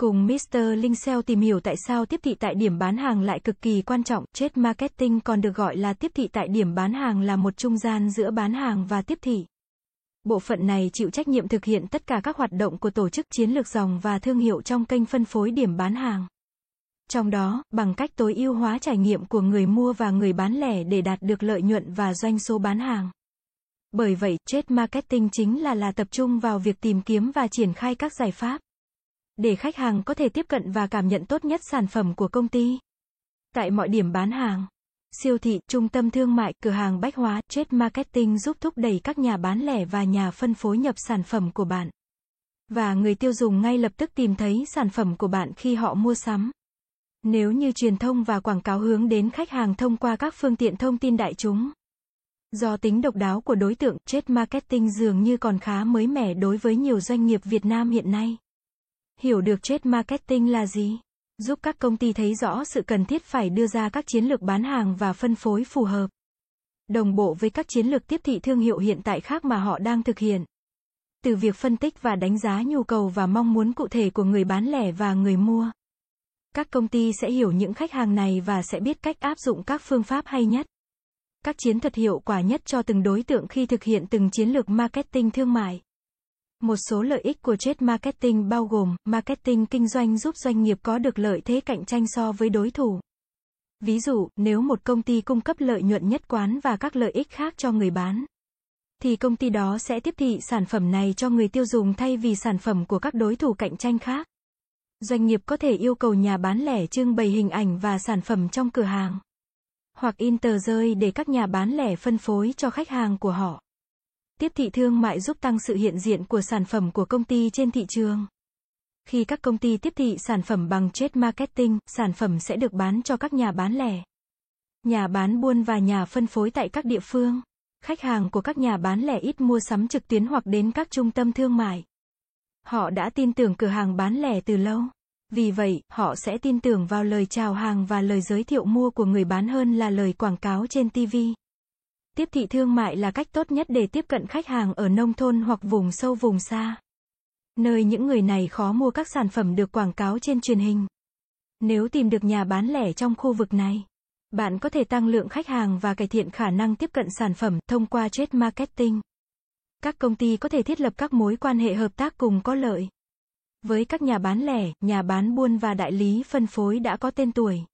Cùng Mr. Linh SEO tìm hiểu tại sao tiếp thị tại điểm bán hàng lại cực kỳ quan trọng. Trade marketing còn được gọi là tiếp thị tại điểm bán hàng là một trung gian giữa bán hàng và tiếp thị. Bộ phận này chịu trách nhiệm thực hiện tất cả các hoạt động của tổ chức chiến lược dòng và thương hiệu trong kênh phân phối điểm bán hàng. Trong đó, bằng cách tối ưu hóa trải nghiệm của người mua và người bán lẻ để đạt được lợi nhuận và doanh số bán hàng. Bởi vậy, trade marketing chính là là tập trung vào việc tìm kiếm và triển khai các giải pháp để khách hàng có thể tiếp cận và cảm nhận tốt nhất sản phẩm của công ty. Tại mọi điểm bán hàng, siêu thị, trung tâm thương mại, cửa hàng bách hóa, trade marketing giúp thúc đẩy các nhà bán lẻ và nhà phân phối nhập sản phẩm của bạn. Và người tiêu dùng ngay lập tức tìm thấy sản phẩm của bạn khi họ mua sắm. Nếu như truyền thông và quảng cáo hướng đến khách hàng thông qua các phương tiện thông tin đại chúng. Do tính độc đáo của đối tượng, trade marketing dường như còn khá mới mẻ đối với nhiều doanh nghiệp Việt Nam hiện nay. Hiểu được trade marketing là gì? Giúp các công ty thấy rõ sự cần thiết phải đưa ra các chiến lược bán hàng và phân phối phù hợp. Đồng bộ với các chiến lược tiếp thị thương hiệu hiện tại khác mà họ đang thực hiện. Từ việc phân tích và đánh giá nhu cầu và mong muốn cụ thể của người bán lẻ và người mua. Các công ty sẽ hiểu những khách hàng này và sẽ biết cách áp dụng các phương pháp hay nhất. Các chiến thuật hiệu quả nhất cho từng đối tượng khi thực hiện từng chiến lược marketing thương mại. Một số lợi ích của chết marketing bao gồm, marketing kinh doanh giúp doanh nghiệp có được lợi thế cạnh tranh so với đối thủ. Ví dụ, nếu một công ty cung cấp lợi nhuận nhất quán và các lợi ích khác cho người bán, thì công ty đó sẽ tiếp thị sản phẩm này cho người tiêu dùng thay vì sản phẩm của các đối thủ cạnh tranh khác. Doanh nghiệp có thể yêu cầu nhà bán lẻ trưng bày hình ảnh và sản phẩm trong cửa hàng, hoặc in tờ rơi để các nhà bán lẻ phân phối cho khách hàng của họ. Tiếp thị thương mại giúp tăng sự hiện diện của sản phẩm của công ty trên thị trường. Khi các công ty tiếp thị sản phẩm bằng trade marketing, sản phẩm sẽ được bán cho các nhà bán lẻ, nhà bán buôn và nhà phân phối tại các địa phương. Khách hàng của các nhà bán lẻ ít mua sắm trực tuyến hoặc đến các trung tâm thương mại. Họ đã tin tưởng cửa hàng bán lẻ từ lâu. Vì vậy, họ sẽ tin tưởng vào lời chào hàng và lời giới thiệu mua của người bán hơn là lời quảng cáo trên TV. Tiếp thị thương mại là cách tốt nhất để tiếp cận khách hàng ở nông thôn hoặc vùng sâu vùng xa. Nơi những người này khó mua các sản phẩm được quảng cáo trên truyền hình. Nếu tìm được nhà bán lẻ trong khu vực này, bạn có thể tăng lượng khách hàng và cải thiện khả năng tiếp cận sản phẩm thông qua trade marketing. Các công ty có thể thiết lập các mối quan hệ hợp tác cùng có lợi. Với các nhà bán lẻ, nhà bán buôn và đại lý phân phối đã có tên tuổi.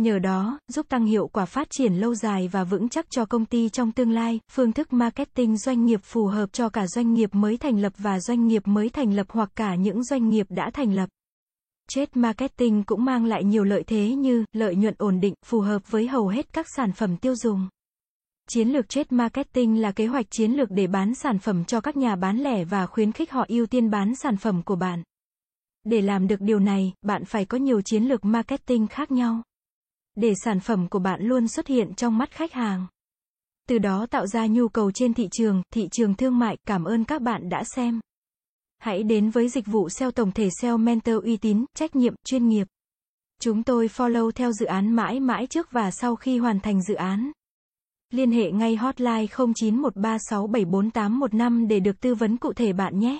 Nhờ đó, giúp tăng hiệu quả phát triển lâu dài và vững chắc cho công ty trong tương lai, phương thức marketing doanh nghiệp phù hợp cho cả doanh nghiệp mới thành lập và doanh nghiệp mới thành lập hoặc cả những doanh nghiệp đã thành lập. Trade marketing cũng mang lại nhiều lợi thế như lợi nhuận ổn định, phù hợp với hầu hết các sản phẩm tiêu dùng. Chiến lược trade marketing là kế hoạch chiến lược để bán sản phẩm cho các nhà bán lẻ và khuyến khích họ ưu tiên bán sản phẩm của bạn. Để làm được điều này, bạn phải có nhiều chiến lược marketing khác nhau để sản phẩm của bạn luôn xuất hiện trong mắt khách hàng. Từ đó tạo ra nhu cầu trên thị trường, thị trường thương mại. Cảm ơn các bạn đã xem. Hãy đến với dịch vụ SEO tổng thể SEO Mentor uy tín, trách nhiệm, chuyên nghiệp. Chúng tôi follow theo dự án mãi mãi trước và sau khi hoàn thành dự án. Liên hệ ngay hotline 0913674815 để được tư vấn cụ thể bạn nhé.